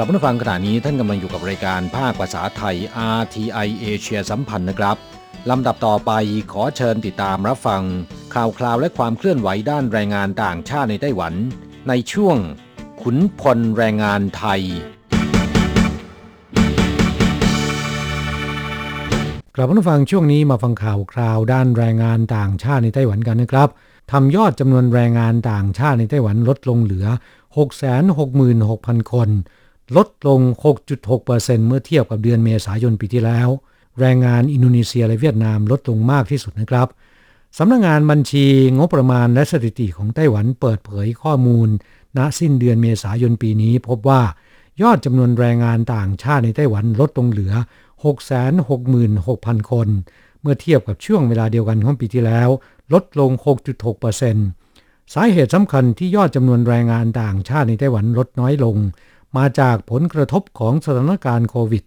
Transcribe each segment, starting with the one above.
ครับผู้ฟังขณะนี้ท่านกำลังอยู่กับรายการภาคภาษาไทย RTI เอเชียสัมพันธ์นะครับลำดับต่อไปขอเชิญติดตามรับฟัง ข่าวคราวและความเคลื่อนไหวด้านแรงงานต่างชาติในไต้หวัน ในช่วง ขุนพลแรงงานไทยกลับมาฟังช่วงนี้มาฟังข่าวคราวด้านแรงงานต่างชาติในไต้หวันกันนะครับทำยอดจำนวนแรงงานต่างชาติในไต้หวันลดลงเหลือ 666,000 คน ลดลง 6.6%เมื่อเทียบกับเดือนเมษายนปีที่แล้ว แรงงานอินโดนีเซียและเวียดนามลดลงมากที่สุดนะครับสำนักงงานบัญชีงบประมาณและสถิติของไต้หวันเปิดเผยข้อมูล ณสิ้นเดือนเมษายนปีนี้ พบว่ายอดจำนวนแรงงานต่างชาติในไต้หวันลดลงเหลือ 666,000 คน เมื่อเทียบกับช่วงเวลาเดียวกันของปีที่แล้ว ลดลง 6.6%สาเหตุสำคัญที่ยอดจำนวนแรงงานต่างชาติในไต้หวันลดน้อยลง มาจากผลกระทบของสถานการณ์โควิด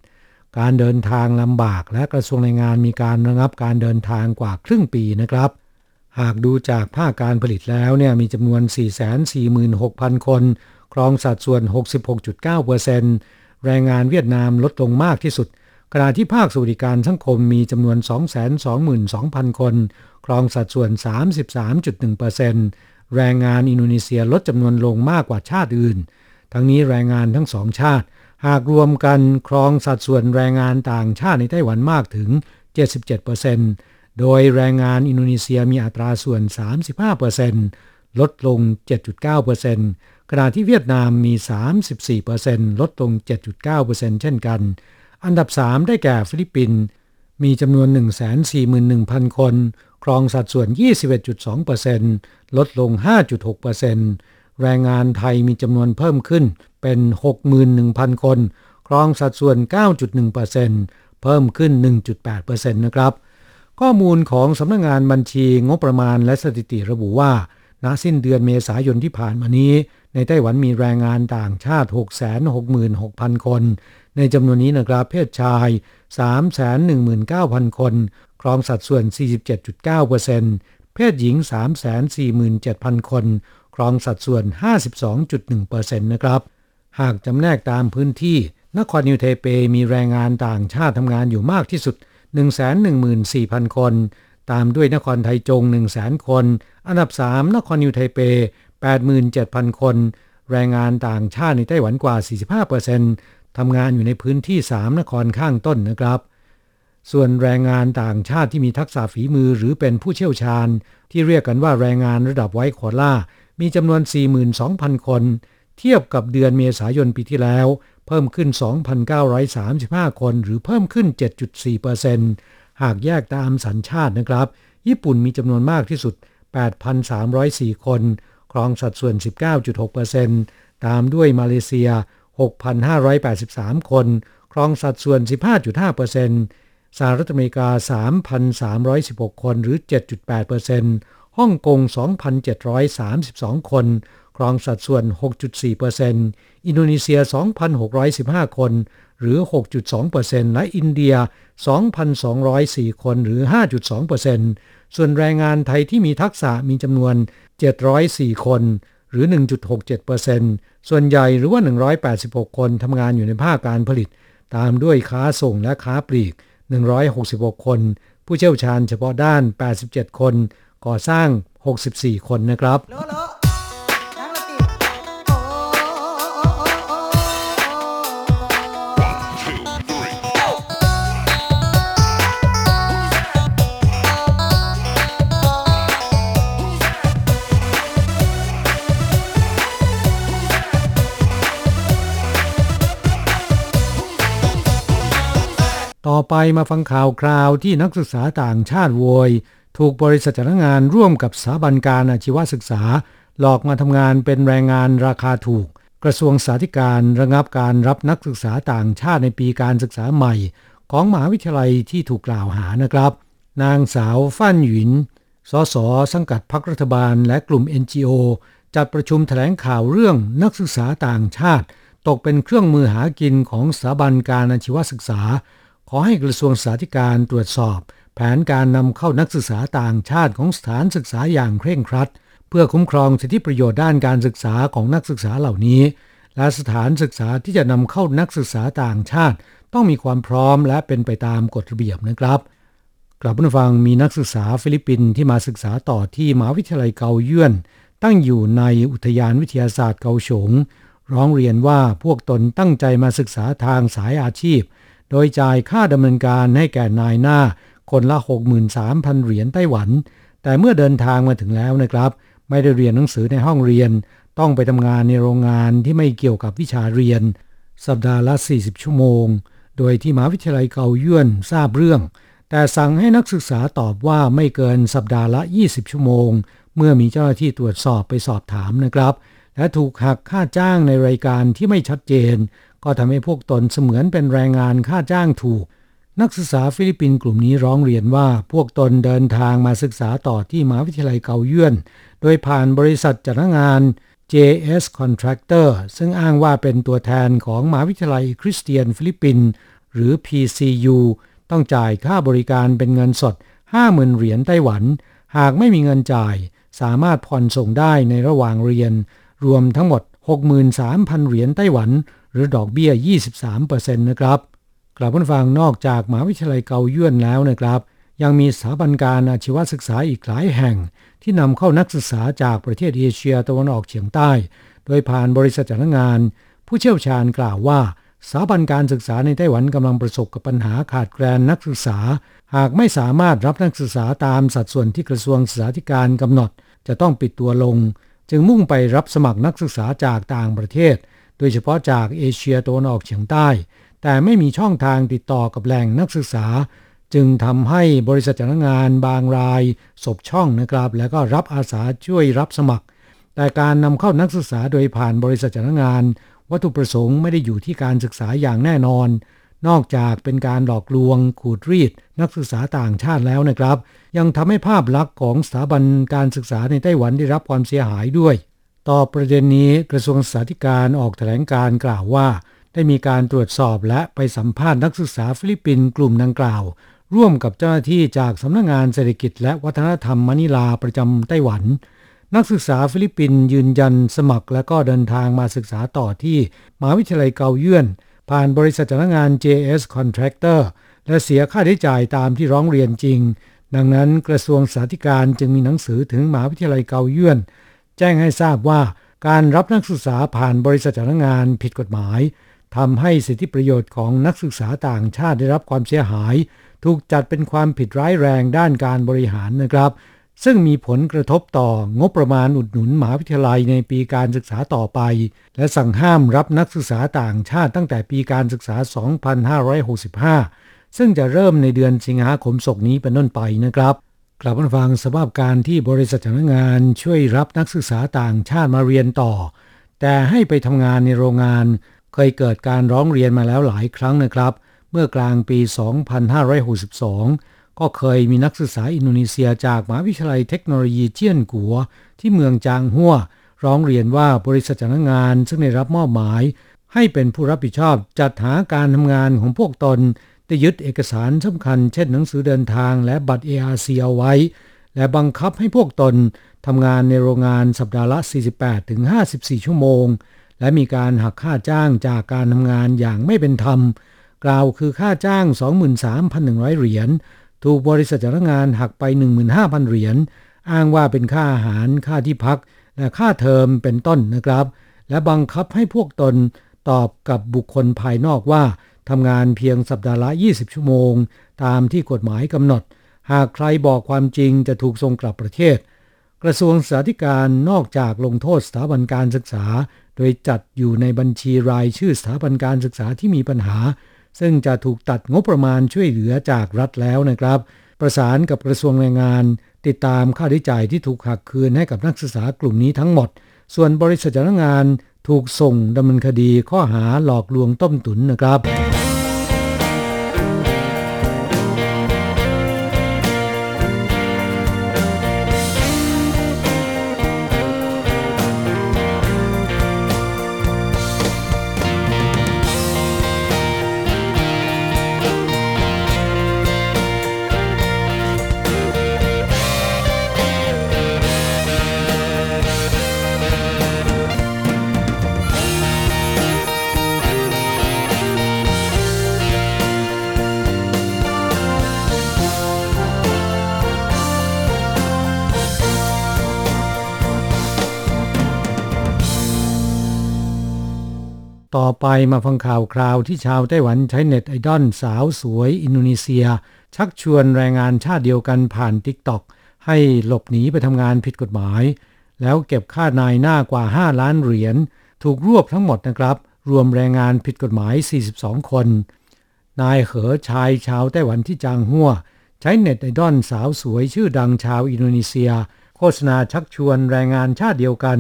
การเดินทางลำบากและกระทรวงแรงงานมีการระงับการเดินทางกว่าครึ่งปีนะครับ หากดูจากภาคการผลิตแล้วเนี่ยมีจำนวน 446,000 คน ครองสัดส่วน 66.9%แรงงานเวียดนามลดลงมากที่สุดขณะที่ภาคสวัสดิการสังคมมีจำนวน 222,000 คน ครองสัดส่วน 33.1%แรงงานอินโดนีเซียลดจำนวนลงมากกว่าชาติอื่น ทั้งนี้แรงงานทั้งสองชาติ หากรวมกันครองสัดส่วนแรงงานต่างชาติในไต้หวันมากถึง 77%โดยแรงงานอินโดนีเซียมีอัตราส่วน 35%ลดลง 7.9%ขณะที่เวียดนามมี 34%ลดลง 7.9%เช่นกัน อันดับ 3 ได้แก่ฟิลิปปินส์มีจำนวน 141,000 คน ครองสัดส่วน 21.2%ลดลง 5.6% แรงงานไทยมีจำนวนเพิ่มขึ้นเป็น 61,000 คน ครองสัดส่วน 9.1%เพิ่มขึ้น 1.8%นะครับ ข้อมูลของสำนักงงานบัญชีงบประมาณและสถิติระบุว่าณสิ้นเดือนเมษายนที่ผ่านมานี้ ในไต้หวันมีแรงงานต่างชาติ 666,000 คน ในจำนวนนี้นะครับเพศชาย 319,000 คน ครองสัดส่วน 47.9%เพศหญิง 347,000 คน ครองสัดส่วน 52.1%นะครับ หากจำแนกตามพื้นที่ นครนิวเทเปมีแรงงานต่างชาติทำงานอยู่มากที่สุด 114,000 คน ตามด้วยนครไทจง 100,000 คน อันดับ 3 นครนิวเทเป 87,000 คน แรงงานต่างชาติในไต้หวันกว่า 45%ทำงานอยู่ในพื้นที่ 3 นครข้างต้นนะครับส่วนแรงงานต่างชาติที่มีทักษะฝีมือหรือเป็นผู้เชี่ยวชาญ ที่เรียกกันว่าแรงงานระดับไว้คอล่า มีจำนวน 42,000 คน เทียบกับเดือนเมษายนปีที่แล้ว เพิ่มขึ้น 2,935 คน หรือเพิ่มขึ้น 7.4%หากแยกตามสัญชาตินะครับ ญี่ปุ่นมีจำนวนมากที่สุด 8,304 คน ครองสัดส่วน 19.6%ตามด้วยมาเลเซีย 6,583 คน ครองสัดส่วน 15.5%สหรัฐอเมริกา 3,316 คน หรือ 7.8% ฮ่องกง 2,732 คน ครองสัดส่วน 6.4%อินโดนีเซีย 2,615 คน หรือ 6.2%และอินเดีย 2,204 คน หรือ 5.2%ส่วนแรงงานไทยที่มีทักษะมีจำนวน 704 คน หรือ 1.67%ส่วนใหญ่หรือว่า 186 คนทำงานอยู่ในภาคการผลิต ตามด้วยค้าส่งและค้าปลีก 166 คน ผู้เชี่ยวชาญเฉพาะด้าน 87 คน ก่อสร้าง 64 คนนะครับต่อไปมาฟังข่าวคราวที่นักศึกษาต่างชาติโวย ถูกบริษัทจ้างงานร่วมกับสถาบันการอาชีวศึกษา หลอกมาทำงานเป็นแรงงานราคาถูก กระทรวงสาธการระงับการรับนักศึกษาต่างชาติในปีการศึกษาใหม่ ของมหาวิทยาลัยที่ถูกกล่าวหานะครับ นางสาวฟั่นหยินสสสังกัดพรรครัฐบาลและกลุ่ม NGO จัดประชุมแถลงข่าวเรื่องนักศึกษาต่างชาติ ตกเป็นเครื่องมือหากินของสถาบันการอาชีวศึกษา ขอให้กระทรวงศึกษาธิการตรวจสอบ แผนการนำเข้านักศึกษาต่างชาติของสถานศึกษาอย่างเคร่งครัด เพื่อคุ้มครองสิทธิประโยชน์ด้านการศึกษาของนักศึกษาเหล่านี้ และสถานศึกษาที่จะนำเข้านักศึกษาต่างชาติ ต้องมีความพร้อมและเป็นไปตามกฎระเบียบนะครับกลับมาฟังมีนักศึกษาฟิลิปปินส์ที่มาศึกษาต่อที่มหาวิทยาลัยเกาเยื่อน ตั้งอยู่ในอุทยานวิทยาศาสตร์เกาฉงร้องเรียนว่าพวกตนตั้งใจมาศึกษาทางสายอาชีพ โดยจ่ายค่าดำเนินการให้แก่นายหน้า คนละ 63,000 เหรียญไต้หวัน แต่เมื่อเดินทางมาถึงแล้วนะครับ ไม่ได้เรียนหนังสือในห้องเรียน ต้องไปทำงานในโรงงานที่ไม่เกี่ยวกับวิชาเรียน สัปดาห์ละ 40 ชั่วโมง โดยที่มหาวิทยาลัยเกาเยื่อนทราบเรื่อง แต่สั่งให้นักศึกษาตอบว่าไม่เกินสัปดาห์ละ 20 ชั่วโมง เมื่อมีเจ้าหน้าที่ตรวจสอบไปสอบถามนะครับ และถูกหักค่าจ้างในรายการที่ไม่ชัดเจน ก็ทำให้พวกตนเสมือนเป็นแรงงานค่าจ้างถูก นักศึกษาฟิลิปปินส์กลุ่มนี้ร้องเรียนว่าพวกตนเดินทางมาศึกษาต่อที่มหาวิทยาลัยเกาเยื่อน โดยผ่านบริษัทจัดงาน JS Contractor ซึ่งอ้างว่าเป็นตัวแทนของมหาวิทยาลัยคริสเตียนฟิลิปปินส์หรือ PCU ต้องจ่ายค่าบริการเป็นเงินสด 50,000 เหรียญไต้หวัน หากไม่มีเงินจ่าย สามารถผ่อนส่งได้ในระหว่างเรียน รวมทั้งหมด 63,000 เหรียญไต้หวัน หรือดอกเบี้ย 23%นะครับ กลับมาฟังนอกจากมหาวิทยาลัยเกาเยื่อนแล้วนะครับ ยังมีสถาบันการอาชีวศึกษาอีกหลายแห่ง ที่นำเข้านักศึกษาจากประเทศเอเชียตะวันออกเฉียงใต้ โดยผ่านบริษัทจ้างงาน ผู้เชี่ยวชาญกล่าวว่าสถาบันการศึกษาในไต้หวันกำลังประสบกับปัญหาขาดแคลนนักศึกษา หากไม่สามารถรับนักศึกษาตามสัดส่วนที่กระทรวงศึกษาธิการกำหนด จะต้องปิดตัวลง จึงมุ่งไปรับสมัครนักศึกษาจากต่างประเทศ โดยเฉพาะจากเอเชียตะวันออกเฉียงใต้ แต่ไม่มีช่องทางติดต่อกับแหล่งนักศึกษา จึงทำให้บริษัทจ้างงานบางรายสบช่องนะครับ แล้วก็รับอาสาช่วยรับสมัคร แต่การนำเข้านักศึกษาโดยผ่านบริษัทจ้างงาน วัตถุประสงค์ไม่ได้อยู่ที่การศึกษาอย่างแน่นอน นอกจากเป็นการหลอกลวง ขูดรีด นักศึกษาต่างชาติแล้วนะครับ ยังทำให้ภาพลักษณ์ของสถาบันการศึกษาในไต้หวันได้รับความเสียหายด้วย ต่อประเด็นนี้กระทรวงศึกษาธิการออกแถลงการณ์กล่าวว่า ได้มีการตรวจสอบและไปสัมภาษณ์นักศึกษาฟิลิปปินส์กลุ่มดังกล่าว ร่วมกับเจ้าหน้าที่จากสำนักงานเศรษฐกิจและวัฒนธรรมมะนิลาประจำไต้หวัน นักศึกษาฟิลิปปินส์ยืนยันสมัครและก็เดินทางมาศึกษาต่อที่มหาวิทยาลัยเกาเยื่อน ผ่านบริษัทจ้างงาน JS Contractor และเสียค่าใช้จ่ายตามที่ร้องเรียนจริง ดังนั้นกระทรวงศึกษาธิการจึงมีหนังสือถึงมหาวิทยาลัยเกาเยื่อน แจ้งให้ทราบว่าการรับนักศึกษาผ่านบริษัทจ้างงานผิดกฎหมาย ทำให้สิทธิประโยชน์ของนักศึกษาต่างชาติได้รับความเสียหาย ถูกจัดเป็นความผิดร้ายแรงด้านการบริหารนะครับ ซึ่งมีผลกระทบต่องบประมาณอุดหนุนมหาวิทยาลัยในปีการศึกษาต่อไป และสั่งห้ามรับนักศึกษาต่างชาติตั้งแต่ปีการศึกษา 2565 ซึ่งจะเริ่มในเดือนสิงหาคมศกนี้เป็นต้นไปนะครับกลับมาฟังสภาพการที่บริษัทจ้างงานช่วยรับนักศึกษาต่างชาติมาเรียนต่อ แต่ให้ไปทำงานในโรงงาน เคยเกิดการร้องเรียนมาแล้วหลายครั้งนะครับ เมื่อกลางปี 2562 ก็เคยมีนักศึกษาอินโดนีเซียจากมหาวิทยาลัยเทคโนโลยีเจียนกัว ที่เมืองจางฮั่วร้องเรียนว่าบริษัทจ้างงานซึ่งได้รับมอบหมาย ให้เป็นผู้รับผิดชอบจัดหาการทำงานของพวกตนได้ยึดเอกสารสำคัญ เช่นหนังสือเดินทางและบัตร ARC เอาไว้ และบังคับให้พวกตนทำงานในโรงงานสัปดาห์ละ 48-54 ชั่วโมง และมีการหักค่าจ้างจากการทำงานอย่างไม่เป็นธรรม กล่าวคือค่าจ้าง 23,100 เหรียญถูกบริษัทจ้างงานหักไป 15,000 เหรียญอ้างว่าเป็นค่าอาหารค่าที่พัก และค่าเทอมเป็นต้นนะครับ และบังคับให้พวกตนตอบกับบุคคลภายนอกว่าทำงานเพียงสัปดาห์ละ 20 ชั่วโมง ตามที่กฎหมายกำหนด หากใครบอกความจริงจะถูกส่งกลับประเทศ กระทรวงสาธิการนอกจากลงโทษสถาบันการศึกษา โดยจัดอยู่ในบัญชีรายชื่อสถาบันการศึกษาที่มีปัญหา ซึ่งจะถูกตัดงบประมาณช่วยเหลือจากรัฐแล้วนะครับ ประสานกับกระทรวงแรงงาน ติดตามค่าใช้จ่ายที่ถูกหักคืนให้กับนักศึกษากลุ่มนี้ทั้งหมด ส่วนบริษัทจ้างงานถูกส่งดำเนินคดีข้อหาหลอกลวงต้มตุ๋นนะครับ ต่อไปมาฟังข่าวคราวที่ชาวไต้หวันใช้เน็ตไอดอลสาวสวยอินโดนีเซีย ชักชวนแรงงานชาติเดียวกันผ่าน TikTok ให้หลบหนีไปทำงานผิดกฎหมาย แล้วเก็บค่านายหน้ากว่า 5 ล้านเหรียญถูกรวบทั้งหมดนะครับ รวมแรงงานผิดกฎหมาย 42 คน นายเหอชายชาวไต้หวันที่จางหัวใช้เน็ตไอดอลสาวสวยชื่อดังชาวอินโดนีเซีย โฆษณาชักชวนแรงงานชาติเดียวกัน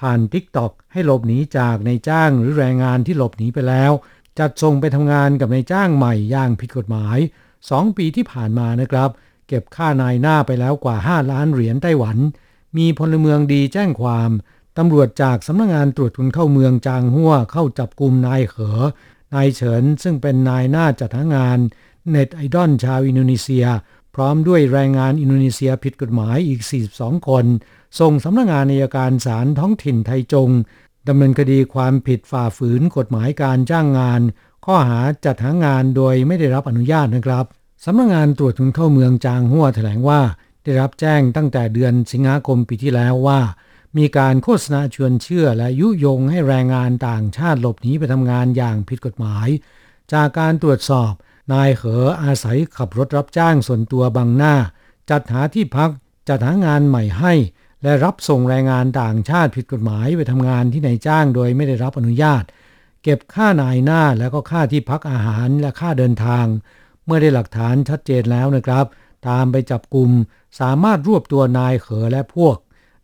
ผ่าน TikTok ให้หลบหนีจากนายจ้างหรือแรงงานที่หลบหนีไปแล้ว จัดส่งไปทำงานกับนายจ้างใหม่อย่างผิดกฎหมาย 2 ปีที่ผ่านมานะครับ เก็บค่านายหน้าไปแล้วกว่า 5 ล้านเหรียญไต้หวัน มีพลเมืองดีแจ้งความตำรวจจากสำนักงานตรวจคนเข้าเมืองจางหัวเข้าจับกลุ่มนายเขอนายเฉินซึ่งเป็นนายหน้าจัดหางานเน็ตไอดอลชาวอินโดนีเซีย พร้อมด้วยแรงงานอินโดนีเซียผิดกฎหมายอีก 42 คน ส่งสำนักงงานอัยการศาลท้องถิ่นไทจงดำเนินคดีความผิดฝ่าฝืนกฎหมายการจ้างงาน ข้อหาจัดหางานโดยไม่ได้รับอนุญาตนะครับสำนักงงานตรวจคนเข้าเมืองจางหัวแถลงว่า ได้รับแจ้งตั้งแต่เดือนสิงหาคมปีที่แล้วว่า มีการโฆษณาชวนเชื่อและยุยงให้แรงงานต่างชาติหลบหนีไปทำงานอย่างผิดกฎหมาย จากการตรวจสอบ นายเหออาศัยขับรถรับจ้างส่วนตัวบังหน้า จัดหาที่พักจัดหางานใหม่ให้ และรับส่งแรงงานต่างชาติผิดกฎหมายไปทำงานที่นายจ้างโดยไม่ได้รับอนุญาต เก็บค่านายหน้าแล้วก็ค่าที่พักอาหารและค่าเดินทาง เมื่อได้หลักฐานชัดเจนแล้วนะครับ ตามไปจับกลุ่มสามารถรวบตัวนายเขอและพวก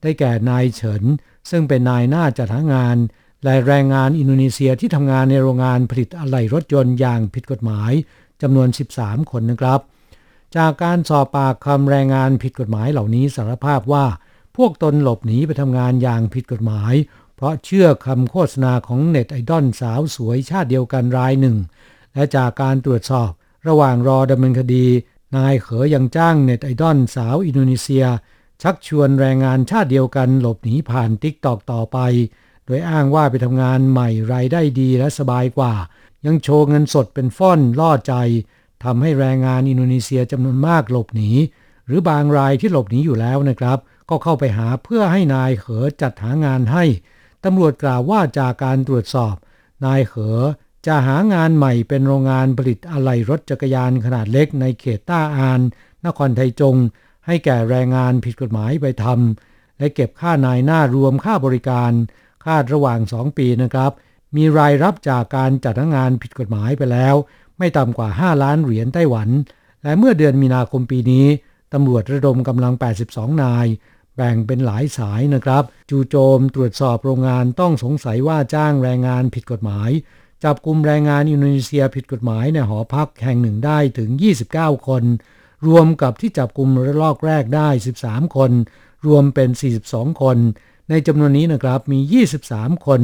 ได้แก่นายเฉิน ซึ่งเป็นนายหน้าจัดหางาน และแรงงานอินโดนีเซียที่ทำงานในโรงงานผลิตอะไหล่รถยนต์อย่างผิดกฎหมายจำนวน 13 คนนะครับ จากการสอบปากคำแรงงานผิดกฎหมายเหล่านี้สารภาพว่า พวกตนหลบหนีไปทำงานอย่างผิดกฎหมาย เพราะเชื่อคำโฆษณาของเน็ตไอดอลสาวสวยชาติเดียวกันรายหนึ่ง และจากการตรวจสอบระหว่างรอดำเนินคดี นายเหอยังจ้างเน็ตไอดอลสาวอินโดนีเซีย ชักชวนแรงงานชาติเดียวกันหลบหนีผ่าน TikTok ต่อไป โดยอ้างว่าไปทำงานใหม่รายได้ดีและสบายกว่า ยังโชว์เงินสดเป็นฟ่อนล่อใจทำให้แรงงานอินโดนีเซียจำนวนมากหลบหนี หรือบางรายที่หลบหนีอยู่แล้วนะครับ ก็เข้าไปหาเพื่อให้นายเขอจัดหางานให้ ตำรวจกล่าวว่าจากการตรวจสอบ นายเขอจะหางานใหม่เป็นโรงงานผลิตอะไหล่รถจักรยานขนาดเล็กในเขตต้าอาน นครไทจง ให้แก่แรงงานผิดกฎหมายไปทำและเก็บค่านายหน้ารวมค่าบริการ คาดระหว่าง2ปีนะครับ มีรายรับจากการจัดหางานผิดกฎหมายไปแล้ว ไม่ต่ำกว่า 5 ล้านเหรียญไต้หวัน และเมื่อเดือนมีนาคมปีนี้ตำรวจระดมกำลัง 82 นาย แบ่งเป็นหลายสายนะครับ จูโจมตรวจสอบโรงงานต้องสงสัยว่าจ้างแรงงานผิดกฎหมาย จับกลุ่มแรงงานอินโดนีเซียผิดกฎหมายในหอพักแห่งหนึ่งได้ถึง 29 คน รวมกับที่จับกลุ่มระลอกแรกได้ 13 คน รวมเป็น 42 คน ในจำนวนนี้นะครับมี 23 คน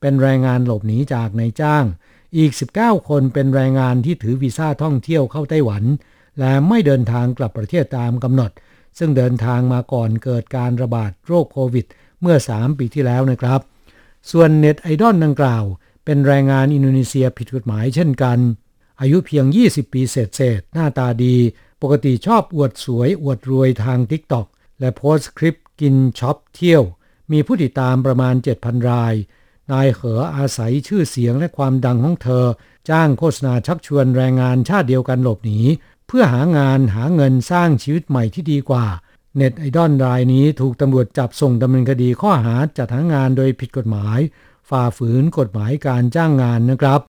เป็นแรงงานหลบหนีจากนายจ้าง อีก 19 คนเป็นแรงงานที่ถือวีซ่าท่องเที่ยวเข้าไต้หวัน และไม่เดินทางกลับประเทศตามกำหนด ซึ่งเดินทางมาก่อนเกิดการระบาดโรคโควิด เมื่อ 3 ปีที่แล้วนะครับ ส่วนเน็ตไอดอลดังกล่าว เป็นแรงงานอินโดนีเซียผิดกฎหมายเช่นกัน อายุเพียง 20 ปีเศษเศษหน้าตาดี ปกติชอบอวดสวยอวดรวยทาง TikTok และโพสต์คลิปกินช็อปเที่ยว มีผู้ติดตามประมาณ 7,000 ราย นายเหออาศัยชื่อเสียงและความดังของเธอ จ้างโฆษณาชักชวนแรงงานชาติเดียวกันหลบหนี เพื่อหางานหาเงินสร้างชีวิตใหม่ที่ดีกว่า เน็ตไอดอลรายนี้ถูกตำรวจจับส่งดำเนินคดีข้อหาจัดหางานโดยผิดกฎหมาย ฝ่าฝืนกฎหมายการจ้างงานนะครับ